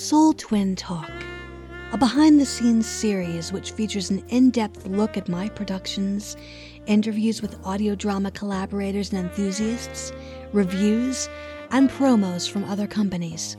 Soul Twin Talk, a behind the scenes series which features an in depth look at my productions, interviews with audio drama collaborators and enthusiasts, reviews, and promos from other companies.